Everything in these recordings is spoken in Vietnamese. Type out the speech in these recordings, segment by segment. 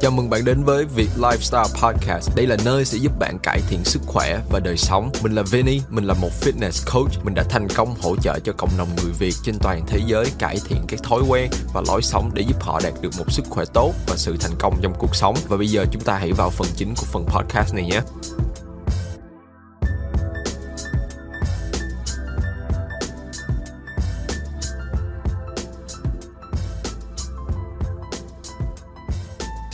Chào mừng bạn đến với Việt Lifestyle Podcast. Đây là nơi sẽ giúp bạn cải thiện sức khỏe và đời sống. Mình là Vinny, mình là một fitness coach. Mình đã thành công hỗ trợ cho cộng đồng người Việt trên toàn thế giới cải thiện các thói quen và lối sống để giúp họ đạt được một sức khỏe tốt và sự thành công trong cuộc sống. Và bây giờ chúng ta hãy vào phần chính của phần podcast này nhé.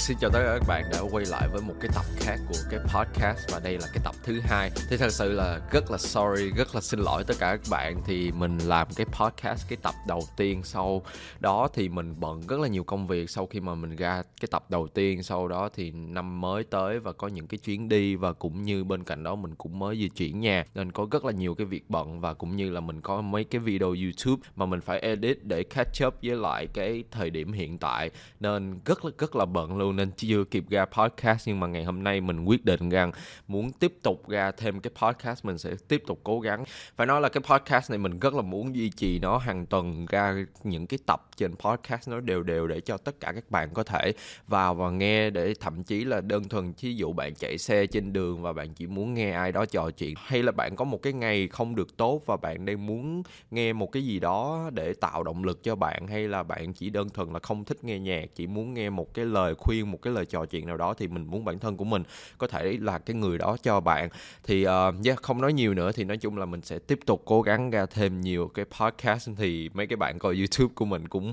Xin chào tất cả các bạn đã quay lại với một cái tập khác của cái podcast và đây là cái tập thứ hai. Thì thật sự là rất là sorry, rất là xin lỗi tất cả các bạn. Thì mình làm cái podcast, cái tập đầu tiên sau đó thì mình bận rất là nhiều công việc. Sau khi mà mình ra cái tập đầu tiên sau đó thì năm mới tới và có những cái chuyến đi và cũng như bên cạnh đó mình cũng mới di chuyển nhà. Nên có rất là nhiều cái việc bận và cũng như là mình có mấy cái video youtube mà mình phải edit để catch up với lại cái thời điểm hiện tại. Nên rất là rất là bận luôn nên chưa kịp ra podcast, nhưng mà ngày hôm nay mình quyết định rằng muốn tiếp tục ra thêm cái podcast, mình sẽ tiếp tục cố gắng. Phải nói là cái podcast này mình rất là muốn duy trì nó hàng tuần, ra những cái tập trên podcast nó đều đều để cho tất cả các bạn có thể vào và nghe, để thậm chí là đơn thuần ví dụ bạn chạy xe trên đường và bạn chỉ muốn nghe ai đó trò chuyện. Hay là bạn có một cái ngày không được tốt và bạn đang muốn nghe một cái gì đó để tạo động lực cho bạn, hay là bạn chỉ đơn thuần là không thích nghe nhạc, chỉ muốn nghe một cái lời khuyên một cái lời trò chuyện nào đó thì mình muốn bản thân của mình có thể là cái người đó cho bạn. Thì uh, yeah, không nói nhiều nữa thì nói chung là mình sẽ tiếp tục cố gắng ra thêm nhiều cái podcast thì mấy cái bạn coi youtube của mình cũng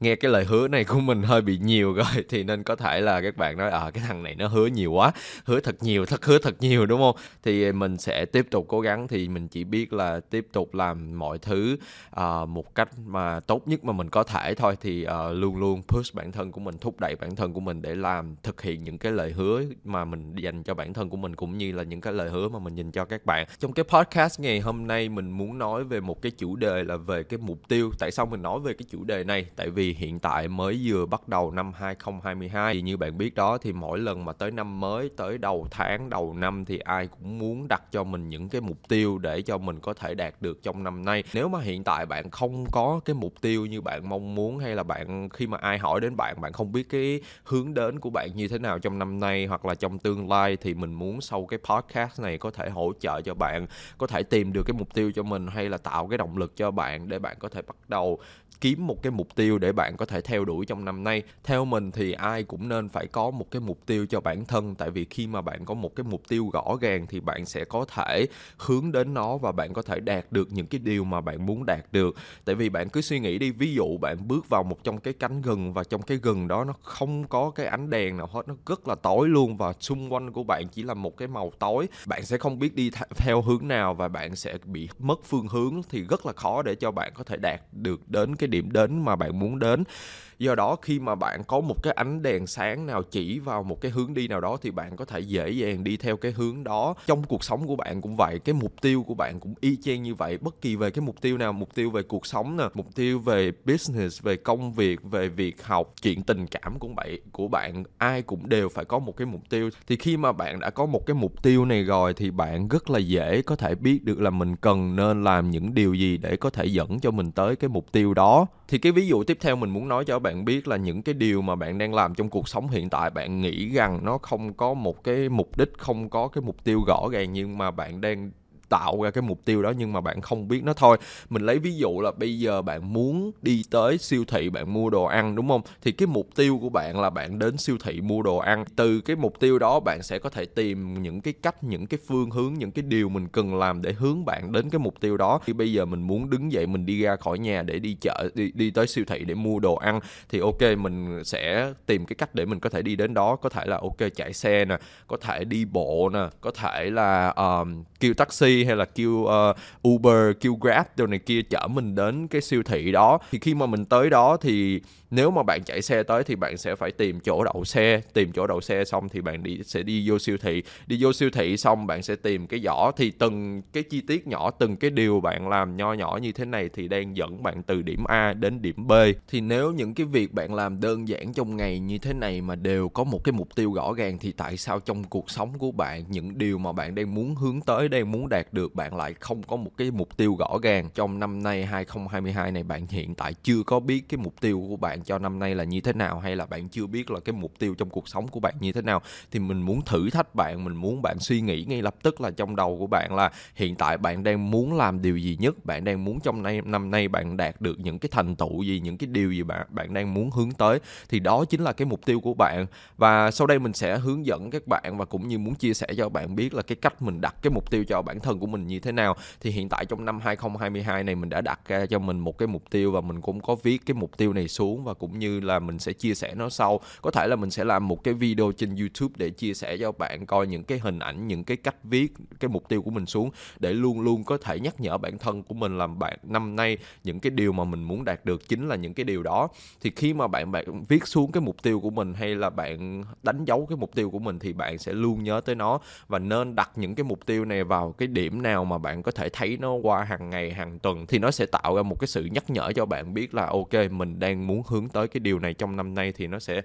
nghe cái lời hứa này của mình hơi bị nhiều rồi thì nên có thể là các bạn nói à cái thằng này nó hứa nhiều quá hứa thật nhiều thật hứa thật nhiều đúng không? Thì mình sẽ tiếp tục cố gắng thì mình chỉ biết là tiếp tục làm mọi thứ uh, một cách mà tốt nhất mà mình có thể thôi. Thì uh, luôn luôn push bản thân của mình thúc đẩy bản thân của mình để làm thực hiện những cái lời hứa mà mình dành cho bản thân của mình cũng như là những cái lời hứa mà mình dành cho các bạn. Trong cái podcast ngày hôm nay mình muốn nói về một cái chủ đề là về cái mục tiêu. Tại sao mình nói về cái chủ đề này? Tại vì hiện tại mới vừa bắt đầu năm 2022 thì như bạn biết đó, thì mỗi lần mà tới năm mới, tới đầu tháng, đầu năm thì ai cũng muốn đặt cho mình những cái mục tiêu để cho mình có thể đạt được trong năm nay. Nếu mà hiện tại bạn không có cái mục tiêu như bạn mong muốn, hay là bạn, khi mà ai hỏi đến bạn bạn không biết cái hướng đến của bạn như thế nào trong năm nay, hoặc là trong tương lai, thì mình muốn sau cái podcast này có thể hỗ trợ cho bạn, có thể tìm được cái mục tiêu cho mình, hay là tạo cái động lực cho bạn để bạn có thể bắt đầu kiếm một cái mục tiêu để bạn có thể theo đuổi trong năm nay. Theo mình thì ai cũng nên phải có một cái mục tiêu cho bản thân, tại vì khi mà bạn có một cái mục tiêu rõ ràng thì bạn sẽ có thể hướng đến nó và bạn có thể đạt được những cái điều mà bạn muốn đạt được. Tại vì bạn cứ suy nghĩ đi, ví dụ bạn bước vào một trong cái cánh rừng và trong cái rừng đó nó không có cái ánh đèn nào hết, nó rất là tối luôn và xung quanh của bạn chỉ là một cái màu tối. Bạn sẽ không biết đi theo hướng nào và bạn sẽ bị mất phương hướng thì rất là khó để cho bạn có thể đạt được đến cái điểm đến mà bạn muốn đến do đó, khi mà bạn có một cái ánh đèn sáng nào chỉ vào một cái hướng đi nào đó thì bạn có thể dễ dàng đi theo cái hướng đó. Trong cuộc sống của bạn cũng vậy, cái mục tiêu của bạn cũng y chang như vậy. Bất kỳ về cái mục tiêu nào, mục tiêu về cuộc sống nè, mục tiêu về business, về công việc, về việc học, chuyện tình cảm cũng vậy, của bạn, ai cũng đều phải có một cái mục tiêu. Thì khi mà bạn đã có một cái mục tiêu này rồi thì bạn rất là dễ có thể biết được là mình cần nên làm những điều gì để có thể dẫn cho mình tới cái mục tiêu đó. Thì cái ví dụ tiếp theo mình muốn nói cho bạn biết là những cái điều mà bạn đang làm trong cuộc sống hiện tại, bạn nghĩ rằng nó không có một cái mục đích, không có cái mục tiêu rõ ràng nhưng mà bạn đang tạo ra cái mục tiêu đó nhưng mà bạn không biết nó thôi. Mình lấy ví dụ là bây giờ bạn muốn đi tới siêu thị bạn mua đồ ăn đúng không? Thì cái mục tiêu của bạn là bạn đến siêu thị mua đồ ăn. Từ cái mục tiêu đó bạn sẽ có thể tìm những cái cách những cái phương hướng những cái điều mình cần làm để hướng bạn đến cái mục tiêu đó. Thì bây giờ mình muốn đứng dậy mình đi ra khỏi nhà để đi chợ đi, đi tới siêu thị để mua đồ ăn thì ok mình sẽ tìm cái cách để mình có thể đi đến đó. Có thể là ok chạy xe nè có thể đi bộ nè có thể là um, kêu taxi hay là kêu uh, Uber, kêu Grab đồ này kia chở mình đến cái siêu thị đó. Thì khi mà mình tới đó thì nếu mà bạn chạy xe tới thì bạn sẽ phải tìm chỗ đậu xe. Tìm chỗ đậu xe xong thì bạn đi sẽ đi vô siêu thị. Đi vô siêu thị xong bạn sẽ tìm cái giỏ. Thì từng cái chi tiết nhỏ từng cái điều bạn làm nho nhỏ như thế này thì đang dẫn bạn từ điểm A đến điểm B. Thì nếu những cái việc bạn làm đơn giản trong ngày như thế này mà đều có một cái mục tiêu rõ ràng thì tại sao trong cuộc sống của bạn những điều mà bạn đang muốn hướng tới đang muốn đạt đạt được, bạn lại không có một cái mục tiêu rõ ràng trong năm nay 2022 này. Bạn hiện tại chưa có biết cái mục tiêu của bạn cho năm nay là như thế nào, hay là bạn chưa biết là cái mục tiêu trong cuộc sống của bạn như thế nào. Thì mình muốn thử thách bạn, mình muốn bạn suy nghĩ ngay lập tức là trong đầu của bạn là hiện tại bạn đang muốn làm điều gì nhất, bạn đang muốn trong nay, năm nay bạn đạt được những cái thành tựu gì, những cái điều gì bạn bạn đang muốn hướng tới. Thì đó chính là cái mục tiêu của bạn. Và sau đây mình sẽ hướng dẫn các bạn và cũng như muốn chia sẻ cho bạn biết là cái cách mình đặt cái mục tiêu cho bản thân của mình như thế nào. Thì hiện tại trong năm 2022 này mình đã đặt ra cho mình một cái mục tiêu và mình cũng có viết cái mục tiêu này xuống và cũng như là mình sẽ chia sẻ nó sau. Có thể là mình sẽ làm một cái video trên YouTube để chia sẻ cho bạn coi những cái hình ảnh, những cái cách viết cái mục tiêu của mình xuống để luôn luôn có thể nhắc nhở bản thân của mình làm bạn, năm nay những cái điều mà mình muốn đạt được chính là những cái điều đó. Thì khi mà bạn bạn viết xuống cái mục tiêu của mình hay là bạn đánh dấu cái mục tiêu của mình thì bạn sẽ luôn nhớ tới nó và nên đặt những cái mục tiêu này vào cái điểm điểm nào mà bạn có thể thấy nó qua hàng ngày hàng tuần thì nó sẽ tạo ra một cái sự nhắc nhở cho bạn biết là ok mình đang muốn hướng tới cái điều này trong năm nay thì nó sẽ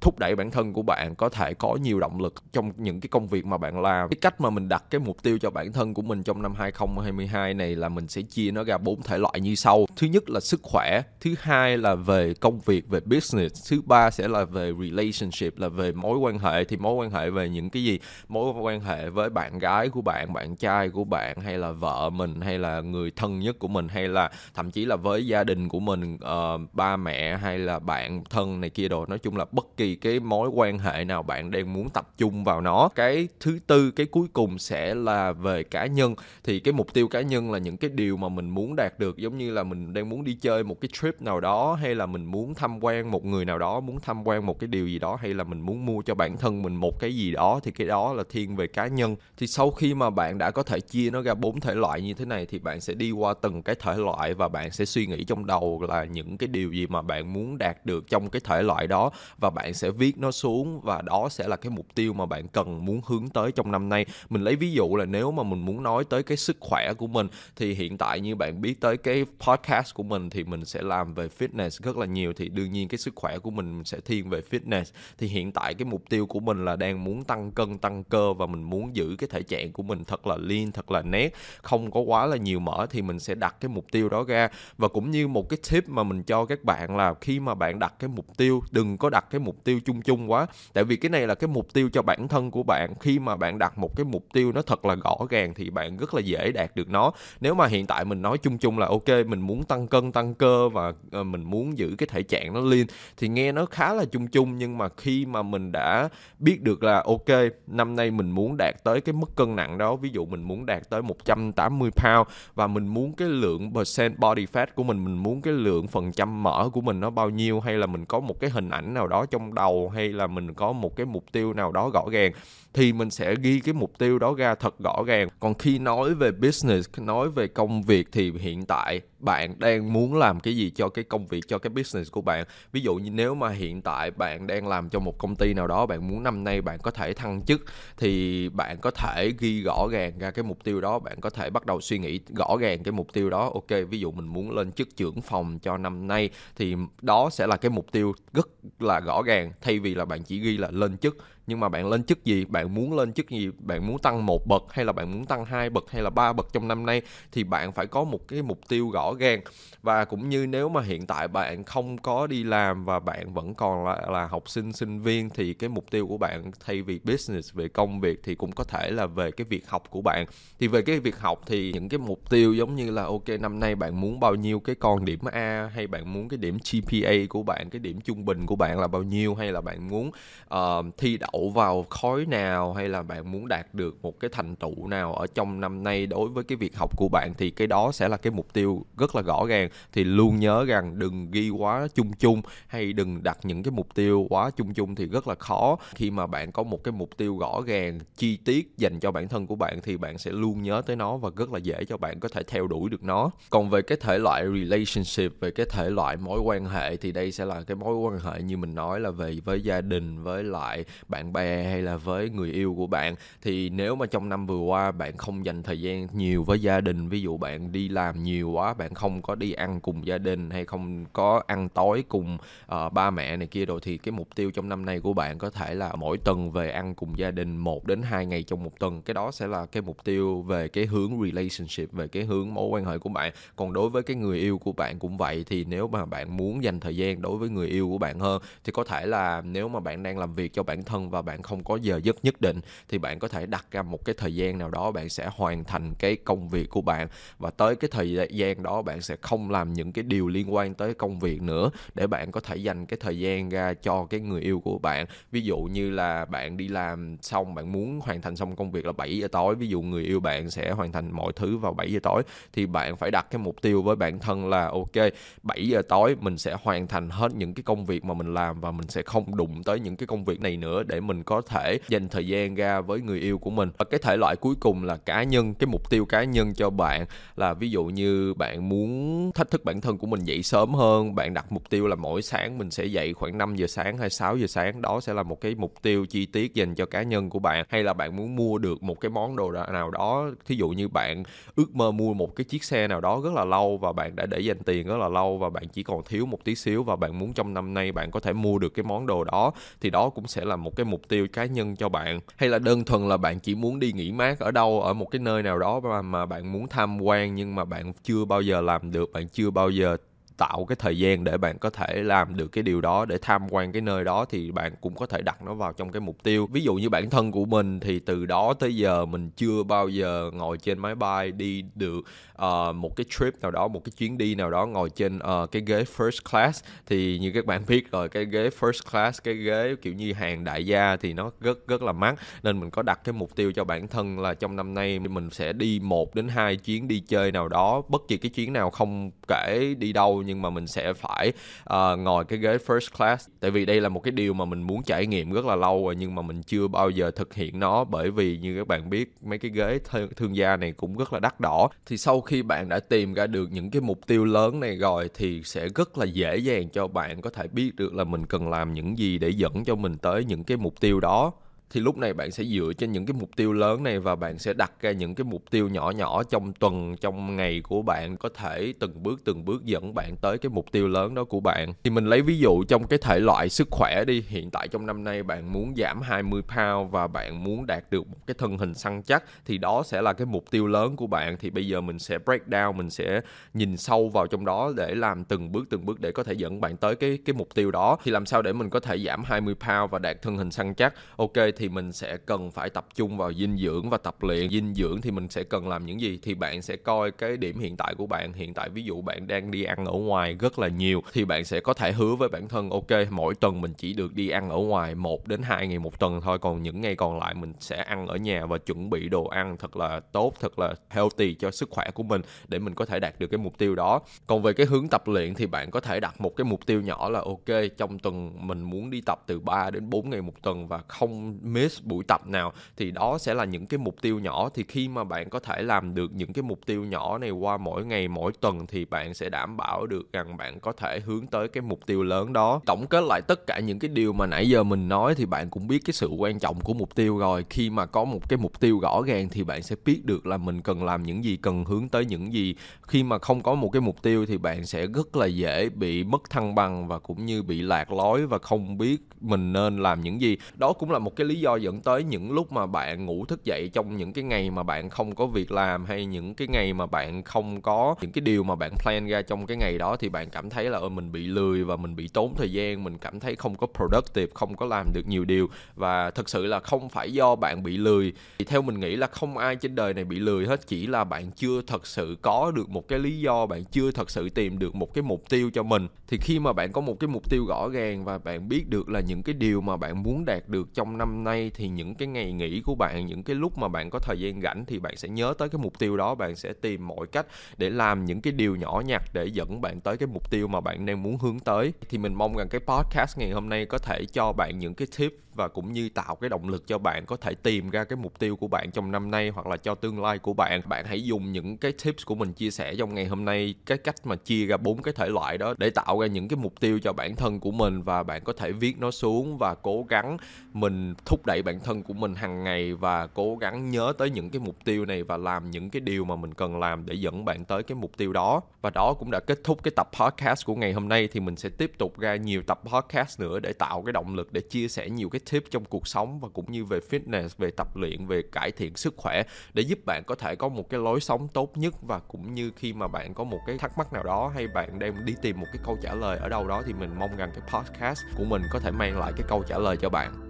thúc đẩy bản thân của bạn có thể có nhiều động lực trong những cái công việc mà bạn làm. Cái cách mà mình đặt cái mục tiêu cho bản thân của mình trong năm 2022 này là mình sẽ chia nó ra bốn thể loại như sau. Thứ nhất là sức khỏe, thứ hai là về công việc, về business, thứ ba sẽ là về relationship là về mối quan hệ thì mối quan hệ về những cái gì? Mối quan hệ với bạn gái của bạn, bạn trai của của bạn hay là vợ mình hay là người thân nhất của mình hay là thậm chí là với gia đình của mình uh, ba mẹ hay là bạn thân này kia đồ. Nói chung là bất kỳ cái mối quan hệ nào bạn đang muốn tập trung vào nó. Cái thứ tư cái cuối cùng sẽ là về cá nhân. Thì cái mục tiêu cá nhân là những cái điều mà mình muốn đạt được. Giống như là mình đang muốn đi chơi một cái trip nào đó hay là mình muốn tham quan một người nào đó muốn tham quan một cái điều gì đó hay là mình muốn mua cho bản thân mình một cái gì đó thì cái đó là thiên về cá nhân. Thì sau khi mà bạn đã có thể chia nó ra bốn thể loại như thế này thì bạn sẽ đi qua từng cái thể loại và bạn sẽ suy nghĩ trong đầu là những cái điều gì mà bạn muốn đạt được trong cái thể loại đó và bạn sẽ viết nó xuống và đó sẽ là cái mục tiêu mà bạn cần muốn hướng tới trong năm nay. Mình lấy ví dụ là nếu mà mình muốn nói tới cái sức khỏe của mình thì hiện tại như bạn biết tới cái podcast của mình thì mình sẽ làm về fitness rất là nhiều thì đương nhiên cái sức khỏe của mình sẽ thiên về fitness. Thì hiện tại cái mục tiêu của mình là đang muốn tăng cân, tăng cơ và mình muốn giữ cái thể trạng của mình thật là lean, thật thật là nét. Không có quá là nhiều mỡ thì mình sẽ đặt cái mục tiêu đó ra. Và cũng như một cái tip mà mình cho các bạn là khi mà bạn đặt cái mục tiêu, đừng có đặt cái mục tiêu chung chung quá. Tại vì cái này là cái mục tiêu cho bản thân của bạn. Khi mà bạn đặt một cái mục tiêu nó thật là rõ ràng thì bạn rất là dễ đạt được nó. Nếu mà hiện tại mình nói chung chung là, ok, mình muốn tăng cân, tăng cơ và ờ, mình muốn giữ cái thể trạng nó liên thì nghe nó khá là chung chung. Nhưng mà khi mà mình đã biết được là, ok, năm nay mình muốn đạt tới cái mức cân nặng đó, ví dụ mình muốn đạt đạt tới 180 pound. Và mình muốn cái lượng percent body fat của mình mình muốn cái lượng phần trăm mỡ của mình nó bao nhiêu, hay là mình có một cái hình ảnh nào đó trong đầu, hay là mình có một cái mục tiêu nào đó rõ ràng, thì mình sẽ ghi cái mục tiêu đó ra thật rõ ràng. Còn khi nói về business, nói về công việc thì hiện tại bạn đang muốn làm cái gì cho cái công việc, cho cái business của bạn? Ví dụ như nếu mà hiện tại bạn đang làm cho một công ty nào đó, bạn muốn năm nay bạn có thể thăng chức, thì bạn có thể ghi rõ ràng ra cái mục tiêu đó, bạn có thể bắt đầu suy nghĩ rõ ràng cái mục tiêu đó. Ok, ví dụ mình muốn lên chức trưởng phòng cho năm nay, thì đó sẽ là cái mục tiêu rất là rõ ràng, thay vì là bạn chỉ ghi là lên chức nhưng mà bạn lên chức gì bạn muốn lên chức gì bạn muốn tăng một bậc hay là bạn muốn tăng hai bậc hay là ba bậc trong năm nay thì bạn phải có một cái mục tiêu rõ ràng. Và cũng như nếu mà hiện tại bạn không có đi làm và bạn vẫn còn là, là học sinh sinh viên thì cái mục tiêu của bạn thay vì business về công việc thì cũng có thể là về cái việc học của bạn. Thì về cái việc học thì những cái mục tiêu giống như là ok năm nay bạn muốn bao nhiêu cái con điểm A hay bạn muốn cái điểm GPA của bạn cái điểm trung bình của bạn là bao nhiêu? Hay là bạn muốn uh, thi đậu vào khối nào hay là bạn muốn đạt được một cái thành tựu nào ở trong năm nay đối với cái việc học của bạn thì cái đó sẽ là cái mục tiêu rất là rõ ràng. Thì luôn nhớ rằng đừng ghi quá chung chung hay đừng đặt những cái mục tiêu quá chung chung thì rất là khó. Khi mà bạn có một cái mục tiêu rõ ràng, chi tiết dành cho bản thân của bạn thì bạn sẽ luôn nhớ tới nó và rất là dễ cho bạn có thể theo đuổi được nó. Còn về cái thể loại relationship, về cái thể loại mối quan hệ thì đây sẽ là cái mối quan hệ như mình nói là về, với gia đình, với lại bạn bạn bè hay là với người yêu của bạn thì nếu mà trong năm vừa qua bạn không dành thời gian nhiều với gia đình ví dụ bạn đi làm nhiều quá bạn bạn không có đi ăn cùng gia đình hay không có ăn tối cùng uh, ba mẹ này kia rồi thì cái mục tiêu trong năm nay của bạn có thể là mỗi tuần về ăn cùng gia đình một đến hai ngày trong một tuần. Cái đó sẽ là cái mục tiêu về cái hướng relationship về cái hướng mối quan hệ của bạn. Còn đối với cái người yêu của bạn cũng vậy thì nếu mà bạn muốn dành thời gian đối với người yêu của bạn hơn thì có thể là nếu mà bạn đang làm việc cho bản thân và bạn không có giờ giấc nhất định, thì bạn có thể đặt ra một cái thời gian nào đó bạn sẽ hoàn thành cái công việc của bạn. Và tới cái thời gian đó bạn sẽ không làm những cái điều liên quan tới công việc nữa, để bạn có thể dành cái thời gian ra cho cái người yêu của bạn. Ví dụ như là bạn đi làm xong, bạn muốn hoàn thành xong công việc là 7 giờ tối, ví dụ người yêu bạn sẽ hoàn thành mọi thứ vào 7 giờ tối, thì bạn phải đặt cái mục tiêu với bản thân là, ok 7 giờ tối mình sẽ hoàn thành hết những cái công việc mà mình làm và mình sẽ không đụng tới những cái công việc này nữa để mình có thể dành thời gian ra với người yêu của mình. Và cái thể loại cuối cùng là cá nhân, cái mục tiêu cá nhân cho bạn là ví dụ như bạn muốn thách thức bản thân của mình dậy sớm hơn, bạn đặt mục tiêu là mỗi sáng mình sẽ dậy khoảng 5 giờ sáng hay 6 giờ sáng, đó sẽ là một cái mục tiêu chi tiết dành cho cá nhân của bạn. Hay là bạn muốn mua được một cái món đồ nào đó, thí dụ như bạn ước mơ mua một cái chiếc xe nào đó rất là lâu và bạn đã để dành tiền rất là lâu và bạn chỉ còn thiếu một tí xíu và bạn muốn trong năm nay bạn có thể mua được cái món đồ đó, thì đó cũng sẽ là một cái mục tiêu cá nhân cho bạn? Hay là đơn thuần là bạn chỉ muốn đi nghỉ mát ở đâu, ở một cái nơi nào đó mà mà bạn muốn tham quan nhưng mà bạn chưa bao giờ làm được, bạn chưa bao giờ tạo cái thời gian để bạn có thể làm được cái điều đó để tham quan cái nơi đó thì bạn cũng có thể đặt nó vào trong cái mục tiêu. Ví dụ như bản thân của mình thì từ đó tới giờ mình chưa bao giờ ngồi trên máy bay đi được uh, một cái trip nào đó một cái chuyến đi nào đó ngồi trên uh, cái ghế first class. Thì như các bạn biết rồi cái ghế first class cái ghế kiểu như hàng đại gia thì nó rất rất là mắc. Nên mình có đặt cái mục tiêu cho bản thân là trong năm nay mình sẽ đi một đến hai chuyến đi chơi nào đó. Bất kỳ cái chuyến nào không kể đi đâu nhưng mà mình sẽ phải uh, ngồi cái ghế first class. Tại vì đây là một cái điều mà mình muốn trải nghiệm rất là lâu rồi nhưng mà mình chưa bao giờ thực hiện nó bởi vì như các bạn biết mấy cái ghế thương gia này cũng rất là đắt đỏ. Thì sau khi bạn đã tìm ra được những cái mục tiêu lớn này rồi thì sẽ rất là dễ dàng cho bạn có thể biết được là mình cần làm những gì để dẫn cho mình tới những cái mục tiêu đó thì lúc này bạn sẽ dựa trên những cái mục tiêu lớn này và bạn sẽ đặt ra những cái mục tiêu nhỏ nhỏ trong tuần, trong ngày của bạn, có thể từng bước từng bước dẫn bạn tới cái mục tiêu lớn đó của bạn. Thì mình lấy ví dụ trong cái thể loại sức khỏe đi, hiện tại trong năm nay bạn muốn giảm 20 pound và bạn muốn đạt được một cái thân hình săn chắc, thì đó sẽ là cái mục tiêu lớn của bạn. Thì bây giờ mình sẽ break down, mình sẽ nhìn sâu vào trong đó để làm từng bước từng bước để có thể dẫn bạn tới cái cái mục tiêu đó. Thì làm sao để mình có thể giảm 20 pound và đạt thân hình săn chắc? Ok thì mình sẽ cần phải tập trung vào dinh dưỡng và tập luyện. Dinh dưỡng thì mình sẽ cần làm những gì? Thì bạn sẽ coi cái điểm hiện tại của bạn. Hiện tại ví dụ bạn đang đi ăn ở ngoài rất là nhiều, thì bạn sẽ có thể hứa với bản thân, ok, mỗi tuần mình chỉ được đi ăn ở ngoài một đến hai ngày một tuần thôi, còn những ngày còn lại mình sẽ ăn ở nhà và chuẩn bị đồ ăn thật là tốt, thật là healthy cho sức khỏe của mình để mình có thể đạt được cái mục tiêu đó. Còn về cái hướng tập luyện thì bạn có thể đặt một cái mục tiêu nhỏ là, ok, trong tuần mình muốn đi tập từ 3 đến 4 ngày một tuần và không miss buổi tập nào, thì đó sẽ là những cái mục tiêu nhỏ. Thì khi mà bạn có thể làm được những cái mục tiêu nhỏ này qua mỗi ngày, mỗi tuần, thì bạn sẽ đảm bảo được rằng bạn có thể hướng tới cái mục tiêu lớn đó. Tổng kết lại tất cả những cái điều mà nãy giờ mình nói, thì bạn cũng biết cái sự quan trọng của mục tiêu rồi. Khi mà có một cái mục tiêu rõ ràng, thì bạn sẽ biết được là mình cần làm những gì, cần hướng tới những gì. Khi mà không có một cái mục tiêu, thì bạn sẽ rất là dễ bị mất thăng bằng và cũng như bị lạc lối và không biết mình nên làm những gì. Đó cũng là một cái lý do dẫn tới những lúc mà bạn ngủ thức dậy trong những cái ngày mà bạn không có việc làm hay những cái ngày mà bạn không có những cái điều mà bạn plan ra trong cái ngày đó thì bạn cảm thấy là ơi mình bị lười và mình bị tốn thời gian, mình cảm thấy không có productive, không có làm được nhiều điều. Và thực sự là không phải do bạn bị lười. Thì theo mình nghĩ là không ai trên đời này bị lười hết, chỉ là bạn chưa thật sự có được một cái lý do, bạn chưa thật sự tìm được một cái mục tiêu cho mình. Thì khi mà bạn có một cái mục tiêu rõ ràng và bạn biết được là những cái điều mà bạn muốn đạt được trong năm nay thì những cái ngày nghỉ của bạn, những cái lúc mà bạn có thời gian rảnh thì bạn sẽ nhớ tới cái mục tiêu đó, bạn sẽ tìm mọi cách để làm những cái điều nhỏ nhặt để dẫn bạn tới cái mục tiêu mà bạn đang muốn hướng tới. Thì mình mong rằng cái podcast ngày hôm nay có thể cho bạn những cái tip và cũng như tạo cái động lực cho bạn có thể tìm ra cái mục tiêu của bạn trong năm nay hoặc là cho tương lai của bạn. Bạn hãy dùng những cái tips của mình chia sẻ trong ngày hôm nay, cái cách mà chia ra bốn cái thể loại đó để tạo ra những cái mục tiêu cho bản thân của mình và bạn có thể viết nó xuống và cố gắng mình thúc đẩy bản thân của mình hàng ngày và cố gắng nhớ tới những cái mục tiêu này và làm những cái điều mà mình cần làm để dẫn bạn tới cái mục tiêu đó. Và đó cũng đã kết thúc cái tập podcast của ngày hôm nay thì mình sẽ tiếp tục ra nhiều tập podcast nữa để tạo cái động lực để chia sẻ nhiều cái tip trong cuộc sống và cũng như về fitness, về tập luyện, về cải thiện sức khỏe để giúp bạn có thể có một cái lối sống tốt nhất và cũng như khi mà bạn có một cái thắc mắc nào đó hay bạn đang đi tìm một cái câu trả lời ở đâu đó thì mình mong rằng cái podcast của mình có thể mang lại cái câu trả lời cho bạn.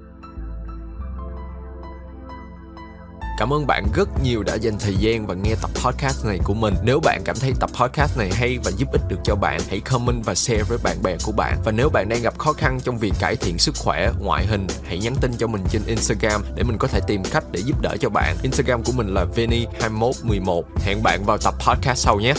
Cảm ơn bạn rất nhiều đã dành thời gian và nghe tập podcast này của mình. Nếu bạn cảm thấy tập podcast này hay và giúp ích được cho bạn, hãy comment và share với bạn bè của bạn. Và nếu bạn đang gặp khó khăn trong việc cải thiện sức khỏe, ngoại hình, hãy nhắn tin cho mình trên Instagram để mình có thể tìm cách để giúp đỡ cho bạn. Instagram của mình là Veni2111. Hẹn bạn vào tập podcast sau nhé.